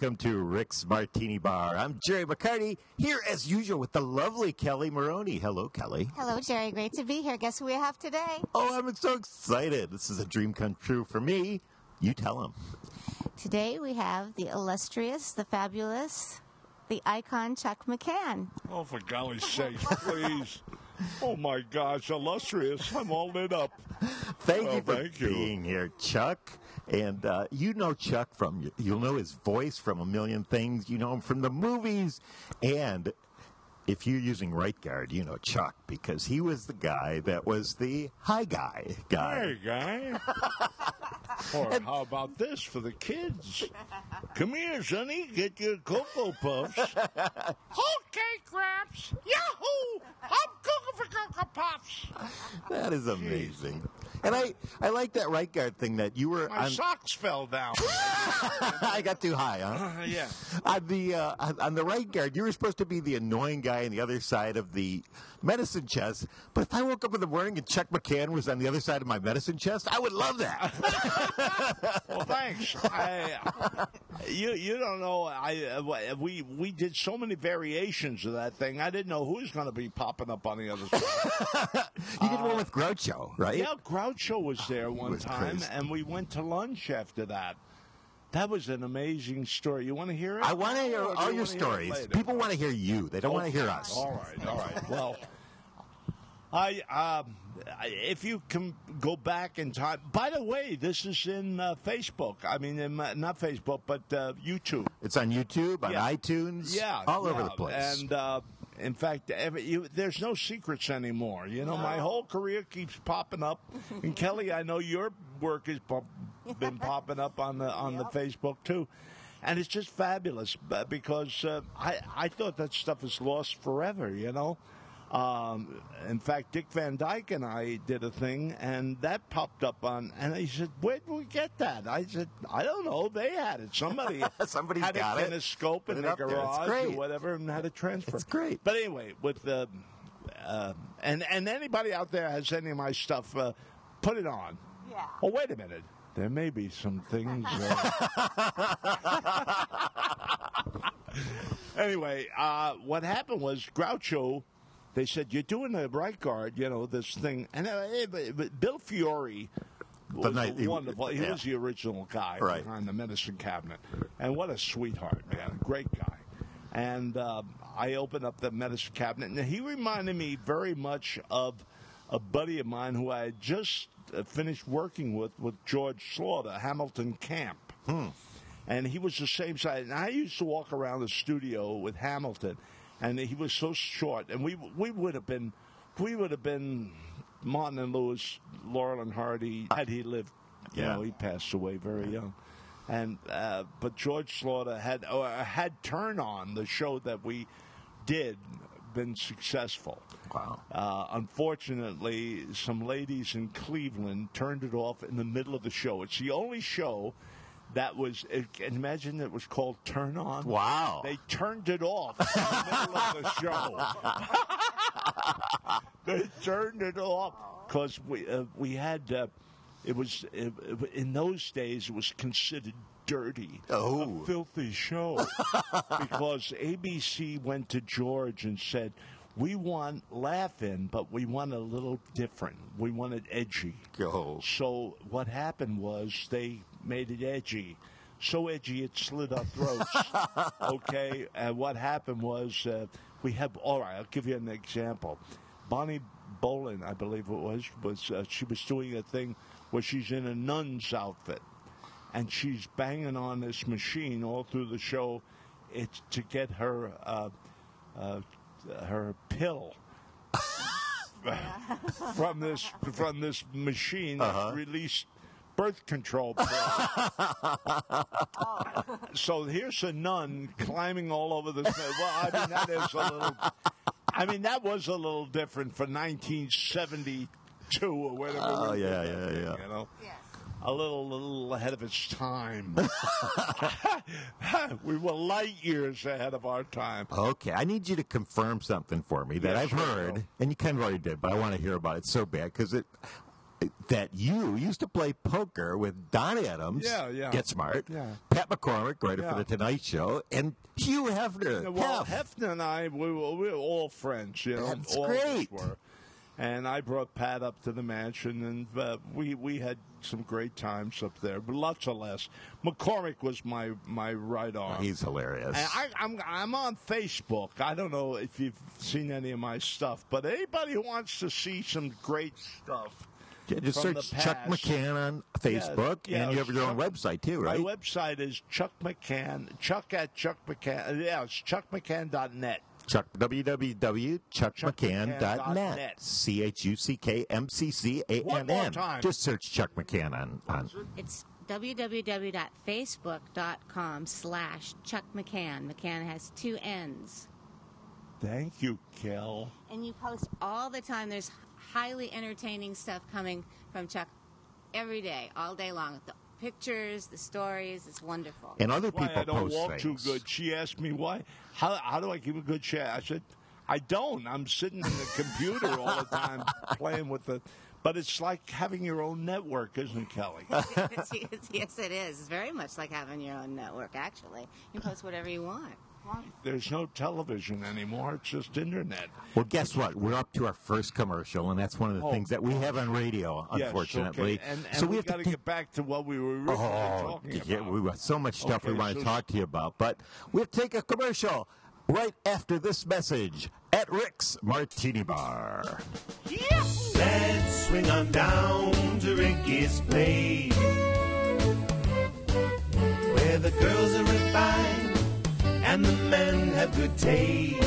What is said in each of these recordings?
welcome to Rick's Martini Bar. I'm Jerry McCarty here as usual with the lovely Kelly Maroney. Hello, Kelly. Hello, Jerry. Great to be here. Guess who we have today? Oh, I'm so excited. This is a dream come true for me. You tell him. Today we have the illustrious, the fabulous, the icon Chuck McCann. Oh, for golly's sake, please. Oh, my gosh, illustrious. I'm all lit up. Thank Well, you for thank you. being here, Chuck. And uh, you know Chuck from, you'll know his voice from a million things. You know him from the movies. And if you're using right guard, you know Chuck because he was the guy that was the high guy guy. Hey, guy. or how about this for the kids? Come here, Sonny. Get your Cocoa Puffs. okay, Gramps. Yahoo! I'm cooking for Cocoa Puffs. That is amazing. And I, I like that right guard thing that you were My on. socks fell down. I got too high, huh? Uh, yeah. On the uh, on- the right guard, you were supposed to be the annoying guy on the other side of the medicine chest. But if I woke up in the morning and Chuck McCann was on the other side of my medicine chest, I would love that. Well, thanks. I, you you don't know. I uh, we we did so many variations of that thing. I didn't know who was going to be popping up on the other side. you did one with Groucho, right? yeah, Groucho was there one was time, crazy. and we went to lunch after that. That was an amazing story. You want to hear it? I want to hear all you your wanna hear it stories. People want to hear you. They don't want to hear us. All right, all right. Well, I um, I- if you can go back in time. By the way, this is in uh, Facebook. I mean, in, uh, not Facebook, but uh, YouTube. It's on YouTube, on Yeah. iTunes, Yeah, all over the place. And uh, in fact, every, you, there's no secrets anymore. You know, my whole career keeps popping up. And Kelly, I know your work has pop, been popping up on the on the Facebook too. And it's just fabulous because uh, I I thought that stuff is lost forever. You know. Um, in fact, Dick Van Dyke and I did a thing, and that popped up on. And he said, "Where did we get that?" I said, "I don't know. They had it. Somebody Somebody's had got it it. in a scope in it the up there. It's garage or whatever, and had it transfer. It's great. But anyway, with the uh, and and anybody out there has any of my stuff, uh, put it on. Yeah. Oh, wait a minute. There may be some things. Uh... anyway, uh, what happened was Groucho. They said you're doing the right guard, you know this thing, and uh, but- Bill Fiore was night- he- wonderful. He yeah. was the original guy Right. behind the medicine cabinet, and what a sweetheart, man, great guy. And um, I opened up the medicine cabinet, and he reminded me very much of a buddy of mine who I had just uh, finished working with, with George Schlatter, Hamilton Camp. And he was the same size. And I used to walk around the studio with Hamilton, and he was so short. And we we would have been, we would have been Martin and Lewis, Laurel and Hardy had he lived. You Yeah. know, he passed away very young. And uh, but George Schlatter had or had Turn On the show that we did been successful. Wow. Uh, unfortunately, some ladies in Cleveland turned it off in the middle of the show. It's the only show that was. Imagine it was called Turn On. Wow. They turned it off in the middle of the show. they turned it off because we uh, we had. Uh, it was it, it- in those days. It was considered dirty, Oh. a filthy show, because ABC went to George and said. We want laughing, but we want a little different. We want it edgy. Go. So what happened was they made it edgy. So edgy it slit our throats. okay, and what happened was uh, we have. All right, I'll give you an example. Bonnie Boland, I believe it was, was uh, she was doing a thing where she's in a nun's outfit, and she's banging on this machine all through the show. It's to get her uh, uh, her pill from this from this machine that released birth control pill. so here's a nun climbing all over the. Well, I mean that is a little. I mean that was a little different for 1972 or whatever. Oh, we were yeah, thinking, yeah, yeah. You know, Yes. a little, a little ahead of its time. we were light years ahead of our time. Okay, I need you to confirm something for me that Yeah, I've sure, heard, Bill. and you kind of already did, but I want to hear about it so bad because it that you used to play poker with Don Adams, Yeah, yeah. Get Smart, Yeah. Pat McCormick, writer Yeah. for the Tonight Show, and Hugh Hefner. Well, Hef. Hefner and I, we were, we were all friends, you know. That's all great. Were. And I brought Pat up to the mansion, and uh, we we had some great times up there, but lots of laughs. McCormick was my my right arm. He's hilarious. And I, I'm I'm on Facebook. I don't know if you've seen any of my stuff, but anybody who wants to see some great stuff, Yeah, just from the search Chuck. McCann on Facebook, yeah, and you have your own website too, right? my website is Chuck McCann. Chuck at Chuck McCann. Yeah, it's chuckmccann.net. Chuck www.chuckmccann.net. chuckmccann.net. C H U C K M C C A One N more N. time. Just search Chuck McCann on, on It's www.facebook.com slash Chuck McCann. McCann has two N's. Thank you, Kel. And you post all the time. There's highly entertaining stuff coming from Chuck every day, all day long. The pictures, the stories. It's wonderful. and other Why people I don't post walk things. too good. She asked me why. How how do I keep a good shape? I said, I don't. I'm sitting in the computer all the time playing with the. But it's like having your own network, isn't it, Kelly? yes, yes, it is. It's very much like having your own network, actually. You can post whatever you want. There's no television anymore. It's just internet. Well, guess what? We're up to our first commercial, and that's one of the Oh, things that we oh, have on radio, Yes, unfortunately. okay. And, and so we, have got to to get back to what we were originally Oh, talking yeah, about. we got so much stuff we Okay, want to talk to you about, but we'll take a commercial right after this message at Rick's Martini Bar. Let's swing on down to Ricky's place. Where the girls are refined and the men have good taste.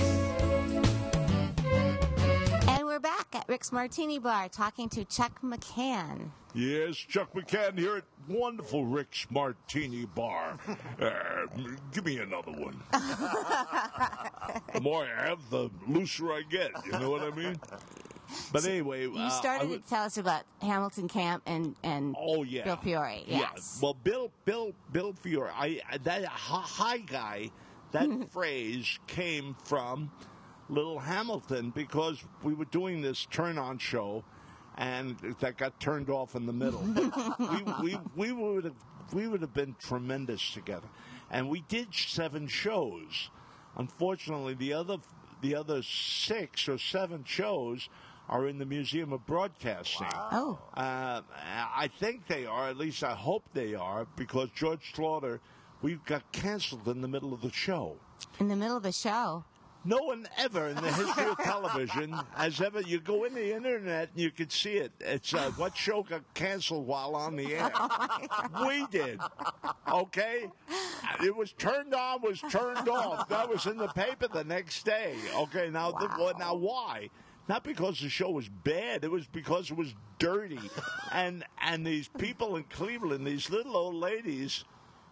And we're back at Rick's Martini Bar talking to Chuck McCann. Yes, Chuck McCann here at wonderful Rick's Martini Bar. Uh, give me another one. the more I have, the looser I get. You know what I mean? But anyway, You uh, started would- to tell us about Hamilton Camp and, and Oh yeah, Bill Fiore. Yeah. Yes. Well, Bill, Bill, Bill Fiore. I I- that hi- hi guy. That phrase came from Little Hamilton because we were doing this turn-on show, and that got turned off in the middle. we, we we would have we would have been tremendous together, and we did seven shows. Unfortunately, the other the other six or seven shows are in the Museum of Broadcasting. oh, Uh, I think they are. At least I hope they are, because George Schlatter, we got canceled in the middle of the show. in the middle of the show. No one ever in the history of television has ever. You go in the internet and you can see it. It's uh, what show got canceled while on the air. we did. Okay, it was turned on, was turned off. That was in the paper the next day. Okay, now the, well, now why? Not because the show was bad. It was because it was dirty, and and these people in Cleveland, these little old ladies,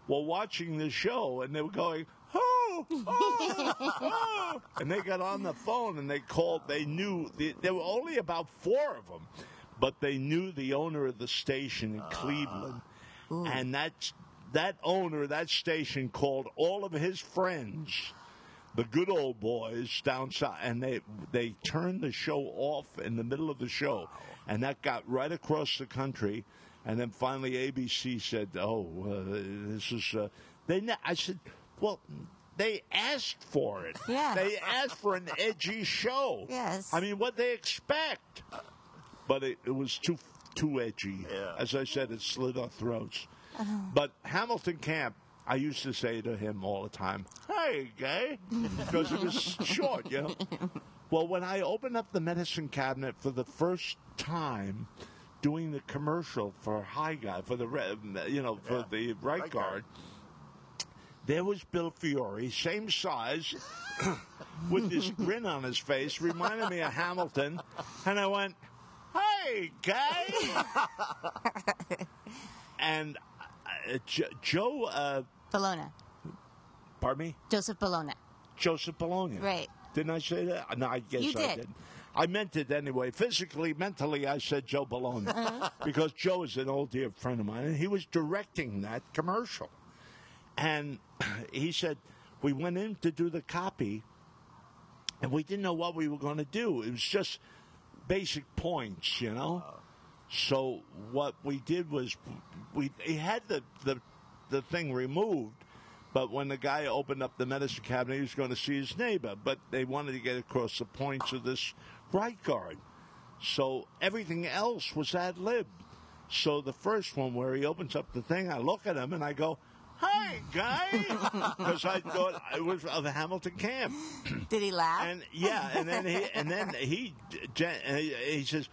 were watching the show and they were going, oh, oh, oh. and they got on the phone and they called. They knew the, there were only about four of them, but they knew the owner of the station in ah. Cleveland, and that that owner that station called all of his friends. The good old boys down south, and they they turned the show off in the middle of the show, and that got right across the country. And then finally, ABC said, "Oh, uh, this is." Uh, they. ne- I said, "Well, they asked for it. Yes. They asked for an edgy show. Yes. I mean, what they expect." But it, it was too too edgy. As I said, it slit our throats. But Hamilton Camp, I used to say to him all the time, "Hey, gay," because it was short, you know. Well, when I opened up the medicine cabinet for the first time, doing the commercial for High Guy for the re- you know for the right, guard, there was Bill Fiore, same size, with this grin on his face, reminded me of Hamilton, and I went, "Hey, guy!" and uh, Jo- Joe. Uh, Bologna. Pardon me? Joseph Bologna. Joseph Bologna. Right. Didn't I say that? No, I guess You I did. I meant it anyway. Physically, mentally, I said Joe Bologna Uh-huh. because Joe is an old dear friend of mine, and he was directing that commercial. And he said we went in to do the copy, and we didn't know what we were going to do. It was just basic points, you know. So what we did was we he had the the the thing removed, but when the guy opened up the medicine cabinet, he was going to see his neighbor. But they wanted to get across the points of this right guard. So everything else was ad lib. So the first one where he opens up the thing, I look at him and I go, "Hi, guy," because I thought it was of Hamilton Camp. Did he laugh? And yeah, and then he and then he he, he says,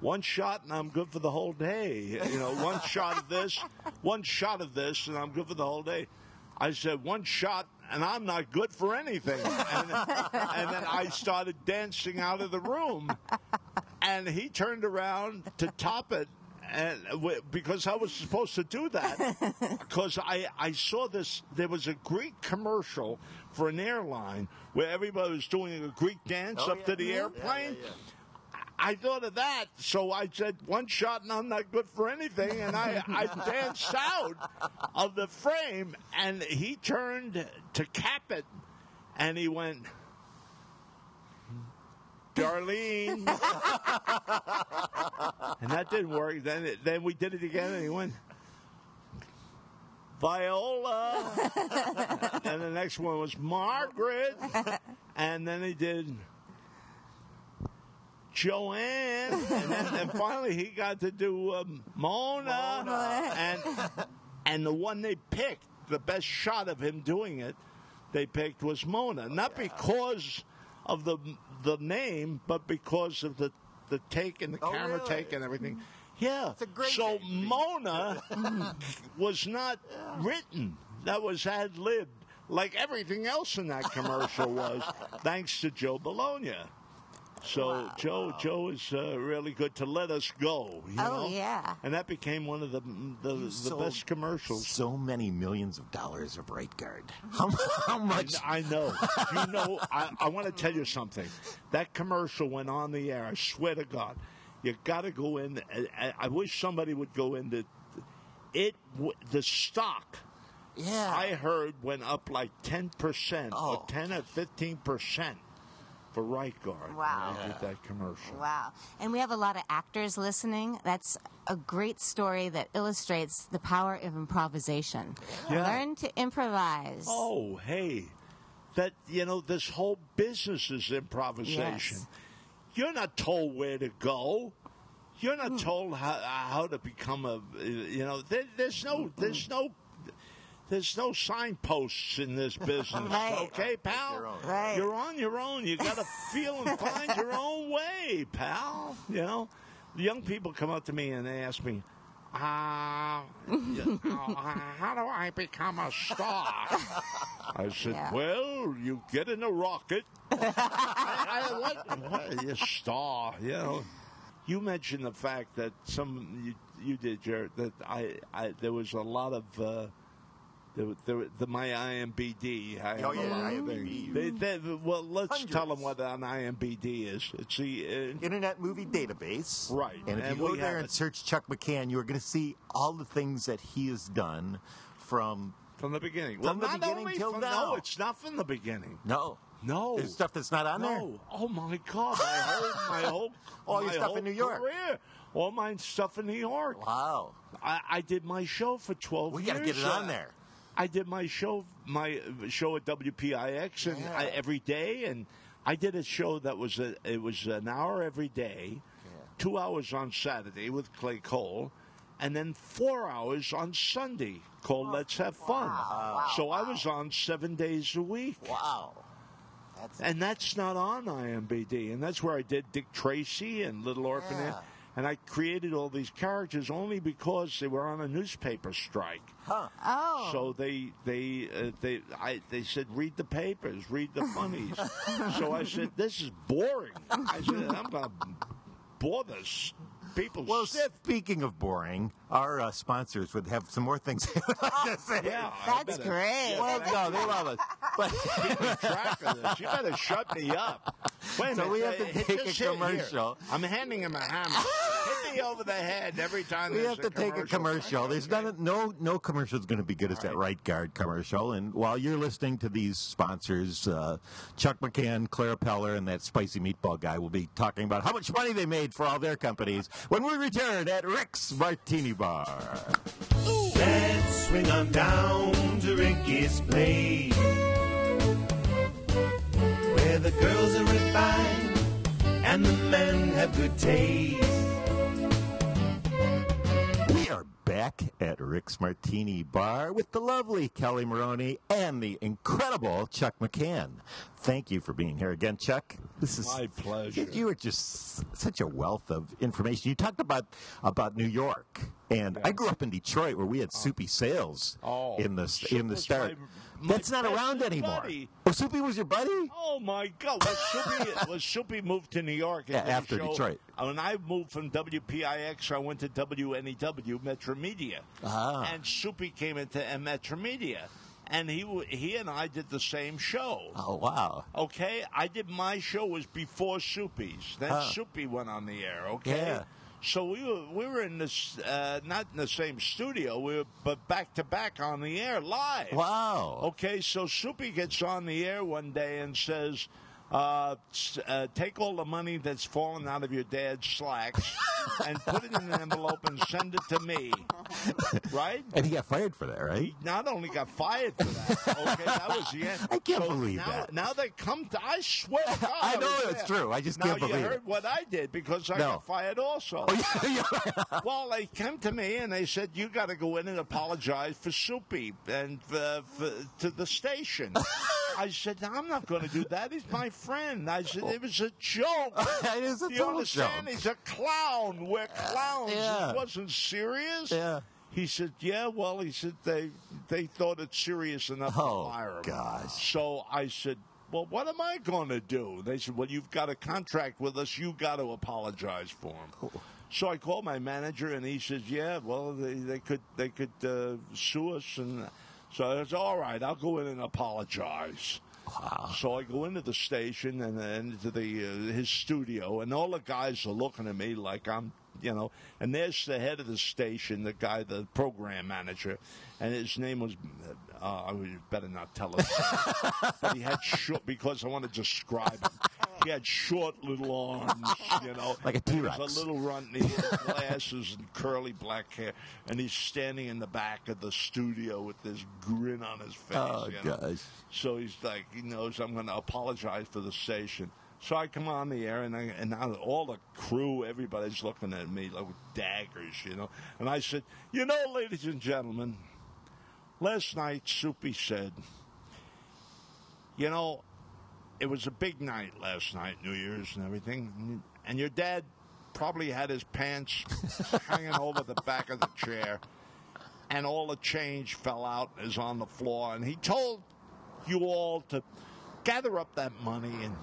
one shot and I'm good for the whole day. You know, one shot of this, one shot of this, and I'm good for the whole day. I said one shot and I'm not good for anything. And, and then I started dancing out of the room, and he turned around to top it. And because I was supposed to do that, because I, I saw this, there was a Greek commercial for an airline where everybody was doing a Greek dance Oh, up yeah. to the Yeah, airplane. yeah, I thought of that, so I said one shot and I'm not good for anything, and I, I danced out of the frame, and he turned to cap it, and he went, Darlene, and that didn't work. Then it, then we did it again, and he went. Viola, and the next one was Margaret, and then he did Joanne, and then and finally he got to do um, Mona, and and the one they picked, the best shot of him doing it, they picked was Mona, not because of the the name, but because of the the take and the Oh, camera really? take and everything. Yeah, It's a great so name. Mona was not written; that was ad libbed. Like everything else in that commercial was, thanks to Joe Bologna. So wow. Joe Joe is uh, really good to let us go. You oh know? yeah, and that became one of the the, the best commercials. So many millions of dollars of right guard. How, how much? I, I, know. you know, I, I want to tell you something. That commercial went on the air. I swear to God, you got to go in. I, I, wish somebody would go in. The it the stock yeah. I heard went up like 10% oh. or 10 or 15%. A right guard. Wow. Did that commercial. Wow. And we have a lot of actors listening. That's a great story that illustrates the power of improvisation. Yeah. Learn to improvise. Oh, hey. That, you know, this whole business is improvisation. Yes. You're not told where to go. You're not hmm. told how, how to become a, you know, there, there's no, there's no there's no signposts in this business. Right. Okay, pal. your own. Right. You're on your own. You got to feel and find your own way, pal. You know, the young people come up to me and they ask me, uh, yeah, uh, how do I become a star? I said, Yeah. well, you get in a rocket. I, I, what? what? You star, you know. You mentioned the fact that some you, you did, Jared. That I, I there was a lot of uh, the, the, the my IMBD. I Oh, yeah, a lot of IMBD. things. They, they, well, let's tell them what an IMBD is. It's the uh, Internet Movie Database. Right. And if And you go there and it. search Chuck McCann, you're going to see all the things that he has done from. from the beginning. From the well, not beginning only till from, now. No, it's not from the beginning. No. No. There's stuff that's not on there. No. Oh my God! My whole, my whole, All your my stuff whole in New York. Career. All my stuff in New York. Wow. I, I did my show for twelve We years. We got to get it on there. I did my show, my show at WPIX, and Yeah. I, every day, and I did a show that was a, it was an hour every day, two hours on Saturday with Clay Cole, and then four hours on Sunday called oh, Let's Have Fun. so I was on seven days a week. Wow. That's And that's not on IMBD. And that's where I did Dick Tracy and Little Orphan Ann. Yeah. And I created all these characters only because they were on a newspaper strike. huh. Oh. So they they uh, they I they said read the papers, read the funnies. so I said this is boring. I said I'm gonna bore this people Well, stiff. speaking of boring, our uh, sponsors would have some more things they would like to say. Yeah, That's better- great. Well, no, they love us. But keeping track of this. You better shut me up. Wait So minute. we have to take a just hit here. commercial. I'm handing him a hammer. Hit me over the head every time we have to take a commercial. There's Okay. none, no no commercial is going to be good as that right guard commercial. And while you're listening to these sponsors, uh, Chuck McCann, Clara Peller, and that spicy meatball guy will be talking about how much money they made for all their companies when we return at Rick's Martini Bar. Let's swing on down to Ricky's place. Where the girls are refined and the men have good taste. We are back at Rick's Martini Bar with the lovely Kelly Maroney and the incredible Chuck McCann. Thank you for being here again, Chuck. This is My pleasure. You are just such a wealth of information. You talked about about New York, and I grew up in Detroit where we had oh. Soupy Sales Oh, in the in the was start. That's not around anymore. buddy. Oh, Soupy was your buddy? Oh my God! Was Soupy, was Soupy moved to New York? Yeah, after show- Detroit. When I moved from WPIX, I went to WNEW Metro Media, Ah. and Soupy came into Metro Media, and he he and I did the same show. Oh wow! Okay, I did my show was before Soupy's. Then Huh. Soupy went on the air. Okay. Yeah. So we were we were in this uh, not in the same studio, we were but back to back on the air live. Wow! Okay, so Soupy gets on the air one day and says, uh, uh, "Take all the money that's fallen out of your dad's slacks and put it in an envelope and send it to me." Right? And he got fired for that, right? He not only got fired for that. Okay, that was the end. I can't So believe now, that. Now they come to. I swear. To God, I know was it's there. true. I just now can't believe. you heard what I did because I No. got fired also. well, they came to me and they said you got to go in and apologize for Soupy and uh, for, to the station. I said I'm not going to do that. He's my friend. I said it was a joke. it is a you understand? joke. He's a clown. We're clowns. yeah. It wasn't serious. Yeah. He said, "Yeah, well," he said they they thought it serious enough Oh, to fire him. gosh. So I said, "Well, what am I going to do?" They said, "Well, you've got a contract with us. You got to apologize for him." Oh. So I called my manager, and he says, "Yeah, well, they, they could they could uh, sue us." And so I said, "All right, I'll go in and apologize." So I go into the station and into the uh, his studio, and all the guys are looking at me like I'm, you know. And there's the head of the station, the guy, the program manager, and his name was. Uh, I better not tell us, but he had short because I want to describe him. He had short little arms, you know, Like a He was T-Rex. a little runt, and he had glasses and curly black hair, and he's standing in the back of the studio with this grin on his face. Oh, you know? gosh. So he's like, he knows I'm going to apologize for the station. So I come on the air, and, I, and now all the crew, everybody's looking at me like with daggers, you know. And I said, you know, ladies and gentlemen, last night Soupy said, you know, it was a big night last night, New Year's and everything, and your dad probably had his pants hanging over the back of the chair, and all the change fell out and is on the floor, and he told you all to gather up that money and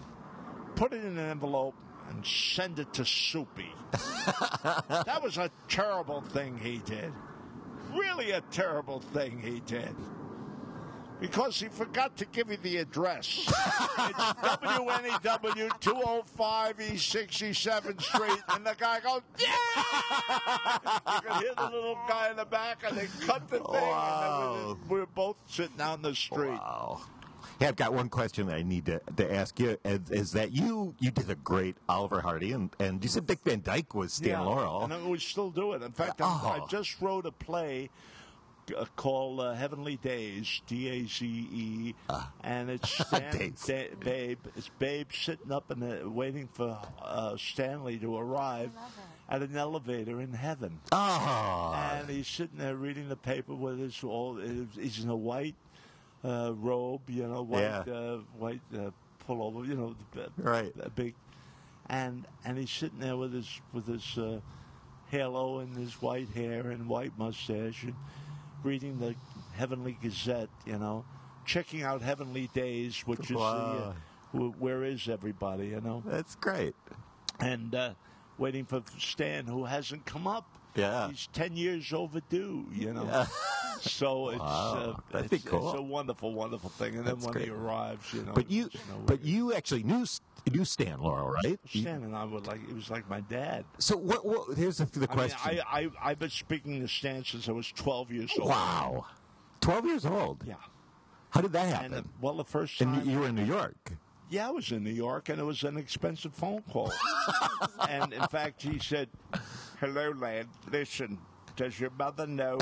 put it in an envelope and send it to Soupy. that was a terrible thing he did. Really a terrible thing he did. Because he forgot to give you the address. it's WNEW 205 East 67th Street. And the guy goes, Yeah! You can hear the little guy in the back, and they cut the thing. Wow. And then we're both sitting down the street. Wow. Hey, I've got one question that I need to, to ask you. Is, is that you you did a great Oliver Hardy, and, and you said Dick Van Dyke was Stan Laurel. And we still do it. In fact, Oh. I just wrote a play uh, called uh, Heavenly Days, D A Z E, and it's Stan, Ah. Da- Babe. It's Babe sitting up and waiting for uh, Stanley to arrive at an elevator in heaven. oh, And he's sitting there reading the paper with his all. He's in a white uh, robe, you know, white Yeah. uh, white uh, pullover, you know, Right. a big, and and he's sitting there with his with his uh, halo and his white hair and white mustache and reading the Heavenly Gazette, you know, checking out Heavenly Days, which is the uh, wh- where is everybody, you know, that's great. and uh, waiting for Stan, who hasn't come up. Yeah. he's ten years overdue. You know. Yeah. So it's, Wow, uh, that'd be cool. it's a wonderful, wonderful thing. And then That's when great. he arrives, you know. But you, no but you actually knew knew Stan Laurel, right? Stan and I were like, it was like my dad. So what? what here's the, the I question. mean, I, I, I've been speaking to Stan since I was 12 years old. wow, twelve years old. Yeah. How did that happen? uh, well, the first and time. you were in New York. Yeah, I was in New York, and it was an expensive phone call. and in fact, he said, "Hello, lad. Listen, does your mother know?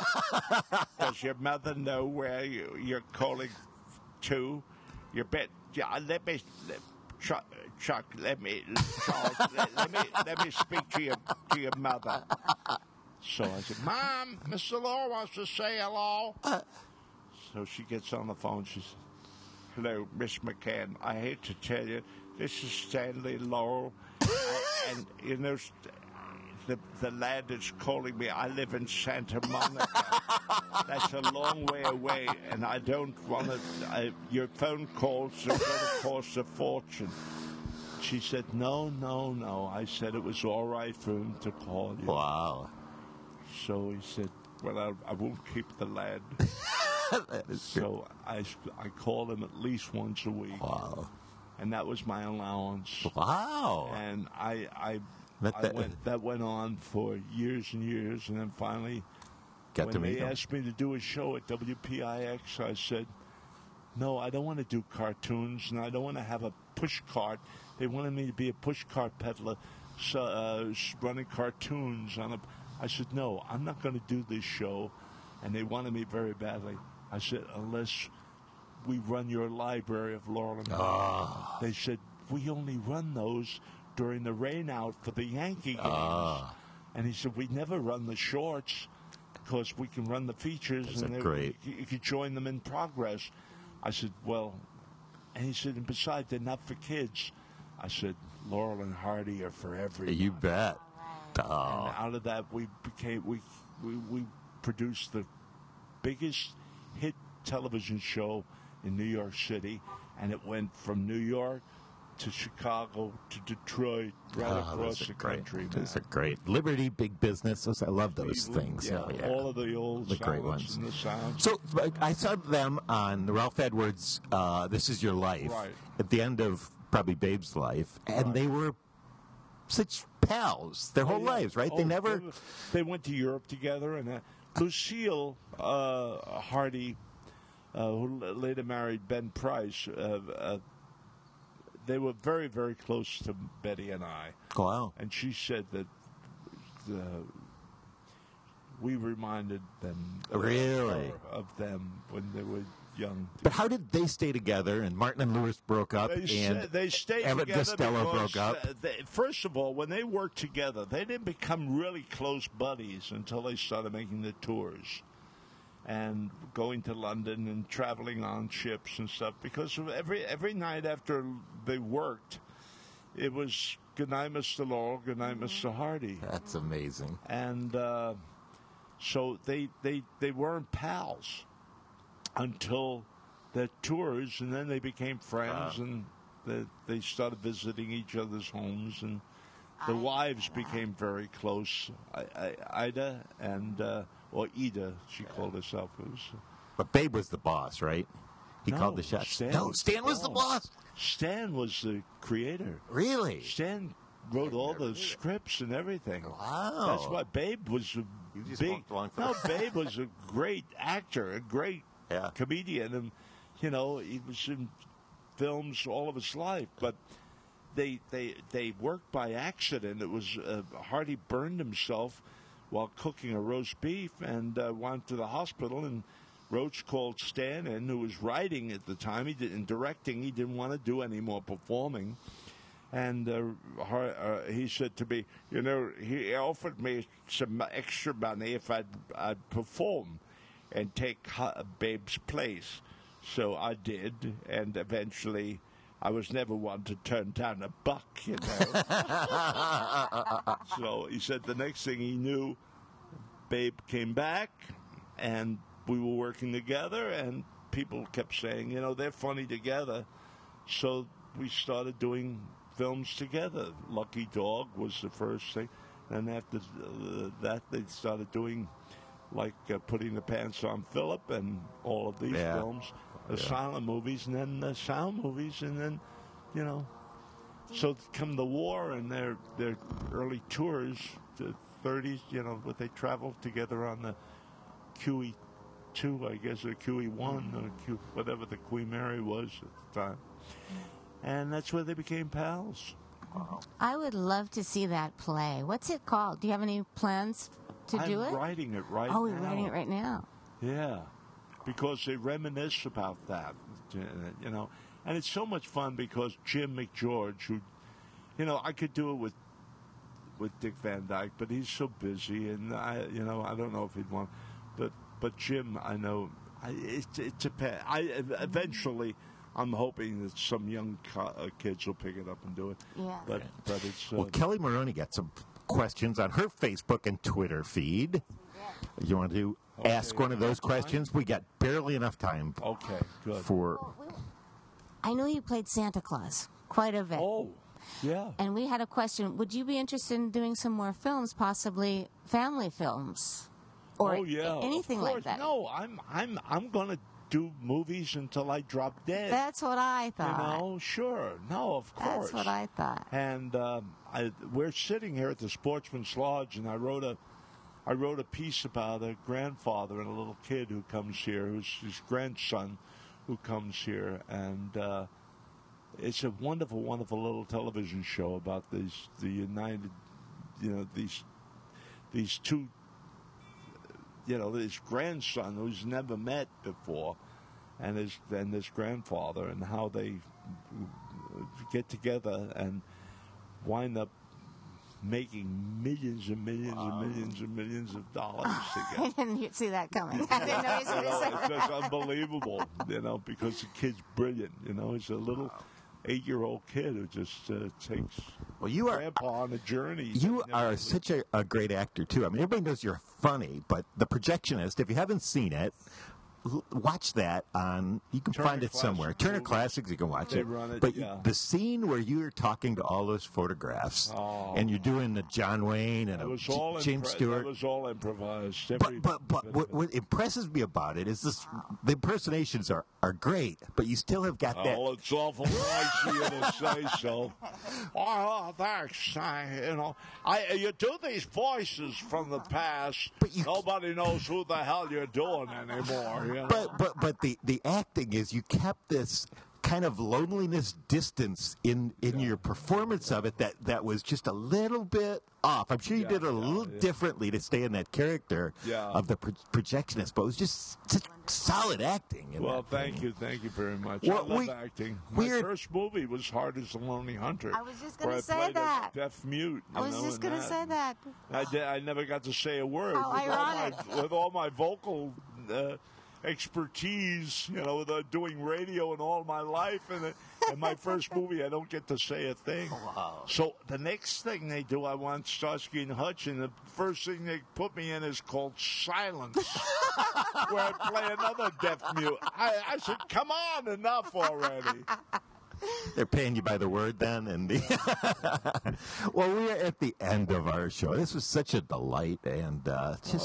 does your mother know where you, you're calling to? You bet. Yeah, let me." Let, Chuck, Chuck, let me, Charles, let, let me, let me speak to your to your mother. So I said, "Mom, Mr. Law wants to say hello." So she gets on the phone. She says, Hello, Miss McCann. I hate to tell you, this is Stanley. I- and, you know, the, the lad is calling me, I live in Santa Monica. That's a long way away, and I don't want to. Your phone calls are going to cost a fortune. She said, No, no, no. I said it was all right for him to call you. Wow, So he said, Well, I, I won't keep the lad. So I, I called him at least once a week, Wow, and that was my allowance. wow. And I, I, That- I that- went, that went on for years and years, and then finally, Got when to they him. asked me to do a show at WPIX, I said, "No, I don't want to do cartoons, and I don't want to have a push cart." They wanted me to be a push cart peddler, so, uh, running cartoons on a. I said, "No, I'm not going to do this show," and they wanted me very badly. I said, "Unless we run your library of Laurel and Ah. They said we only run those during the rain out for the Yankee games. Ah. And he said we never run the shorts because we can run the features Is and they- great? You, you join them in progress. I said, well, and he said, and besides, they're not for kids. I said, Laurel and Hardy are for everyone. You bet. And Oh, out of that, we became we we, we produced the biggest hit television show in New York City, and it went from New York to Chicago to Detroit, right Oh, across the great. country. Those are great. Liberty, big business. Those, I love those things. Yeah, Oh, yeah. all of the old The great ones. the. So I saw them on Ralph Edwards' uh, "This Is Your Life" Right. at the end of probably Babe's life, and Right. they were such pals their whole Oh, yeah. lives, right? Oh, they never. They, they went to Europe together, and uh, Lucille uh, Hardy, uh, who later married Ben Price, uh, uh, they were very, very close to Betty and I. Wow. And she said that uh, we reminded them Really? of them when they were young. But how did they stay together? And Martin and Lewis broke up, They, and sta- they stayed Abbott Costello broke up. they, first of all, when they worked together, they didn't become really close buddies until they started making the tours and going to London and traveling on ships and stuff. Because every every night after they worked, it was good night, Mr. Laurel, good night, Mr. Hardy, That's amazing. and uh, so they they they weren't pals until their tours, and then they became friends, and they, they started visiting each other's homes, and the wives became very close. I, I, Ida and uh, or Ida, she called herself. It was, But Babe was the boss, right? He No, called the shots. Stan no, Stan the was the boss. boss. Stan was the creator. Really? Stan wrote all the scripts and everything. Wow. That's why Babe was a You just big. along for no, the- Babe was a great actor, a great Yeah. comedian, and you know he was in films all of his life. But they they they worked by accident. It was uh, Hardy burned himself while cooking a roast beef and uh, went to the hospital and. Roach called Stan who was writing at the time. He did and directing. He didn't want to do any more performing. And uh, Har- uh, he said to me, you know, he offered me some extra money if I'd, I'd perform and take Babe's place. So I did, and eventually I was never one to turn down a buck, you know. so he said the next thing he knew, Babe came back, and we were working together, and people kept saying, you know, they're funny together. So we started doing films together. Lucky Dog was the first thing, and after that, they started doing like uh, putting the pants on Philip and all of these Yeah. films, the Yeah. silent movies, and then the sound movies, and then you know. So come the war and their their early tours, the 30s, you know, but they traveled together on the QE two, I guess, or QE one, or Q, whatever the Queen Mary was at the time, and that's where they became pals. I would love to see that play. What's it called? Do you have any plans to I'm do it? writing it right oh, now. we're writing it right now. Yeah, because they reminisce about that, you know, and it's so much fun because Jim MacGeorge, who, you know, I could do it with with Dick Van Dyke, but he's so busy, and I, you know, I don't know if he'd want, but but Jim, I know, I, it, it depends. I eventually. I'm hoping that some young co- uh, kids will pick it up and do it. Yeah. But but it's uh, Well, Kelly Maroney got some questions on her Facebook and Twitter feed. You want to ask one of those questions? We got barely enough time okay. Good. for. I know you played Santa Claus quite a bit. oh, yeah. And we had a question. Would you be interested in doing some more films, possibly family films? Or oh yeah, of anything like that? No, I'm I'm I'm gonna do movies until I drop dead. That's what I thought. you know, sure. No, of course. That's what I thought. And um, I, we're sitting here at the Sportsman's Lodge, and I wrote a I wrote a piece about a grandfather and a little kid who comes here, who's his grandson, who comes here, and. Uh, it's a wonderful, wonderful little television show about these the United, you know these these two, you know, his grandson who's never met before, and his and his grandfather, and how they get together and wind up making millions and millions and millions and millions of dollars together. I together. didn't see that coming. I didn't know you was going to know, say it's that. just unbelievable, you know, because the kid's brilliant. You know, he's a little eight-year-old kid who just uh, takes Well, you are grandpa on a journey. you that never are really- such a, a great actor too. I mean, everybody knows you're funny, but The Projectionist. If you haven't seen it, l- watch that on. You can Turner find it somewhere. Turner. Classics. You can watch it. it, but yeah. the scene where you're talking to all those photographs, oh. and you're doing the John Wayne and It a all James impre- Stewart. That was all improvised. Every But but but what, what impresses me about it is this: the impersonations are, are great, but you still have got that. Oh, it's awful nice of you to say so. Oh, thanks. I, you know, I you do these voices from the past. But you- Nobody knows who the hell you're doing anymore. You? But but but the the acting is you kept this kind of loneliness distance in in your performance of it that that was just a little bit off. I'm sure you Yeah, did it a yeah, little yeah. differently to stay in that character Yeah. of the pro- projectionist, but it was just such solid acting. well, thank thing. you, thank you very much. Well, I love we- acting. we're- My first movie was Heart Is a Lonely Hunter. I was just gonna where I say played that. A deaf mute. I was know, just going to say that. I, did, I never got to say a word. How with, all my, ironic. with all my vocal uh, expertise, you know, with, uh, doing radio and all my life, and uh, in my first movie, I don't get to say a thing. Wow. So the next thing they do, I want Starsky and Hutch, and the first thing they put me in is called Silence, where I play another deaf mute. I, I said, "Come on, enough already." They're paying you by the word then, and the well, we are at the end of our show. This was such a delight, and uh, just Oh,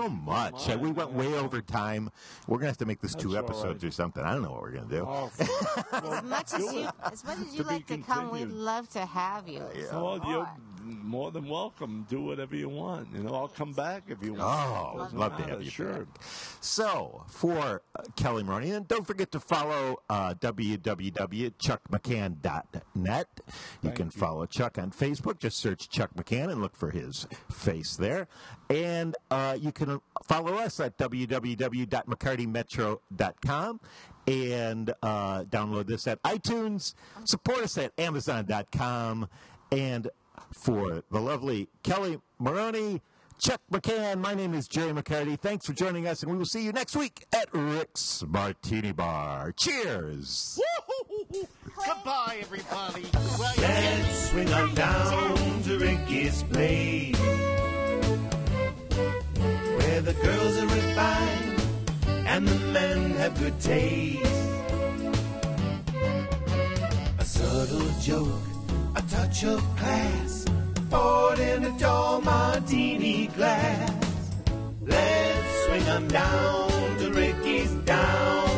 so much. mine, we went yeah. way over time. We're gonna have to make this two That's all episodes right. or something. I don't know what we're gonna do. Oh, well, As much as you, as much as you To like to come, we'd love to have you. Well, you're more than welcome. Do whatever you want. You know, I'll come back if you want. Oh, Doesn't love to have you Sure. back. So, for uh, Kelly Maroney, and don't forget to follow uh, www.chuckmccann.net. You can follow Chuck on Facebook. Just search Chuck McCann and look for his face there. And uh, you can follow us at www.mccartymetro.com and uh, download this at iTunes. Support us at amazon.com. And for the lovely Kelly Maroney, Chuck McCann, my name is Jerry McCarty. Thanks for joining us, and we will see you next week at Rick's Martini Bar. Cheers! Goodbye, everybody. Well, Let's swing on down to Ricky's place. Where the girls are refined and the men have good taste. A subtle joke, a touch of class, poured in a tall martini glass. Let's swing 'em down to Ricky's down.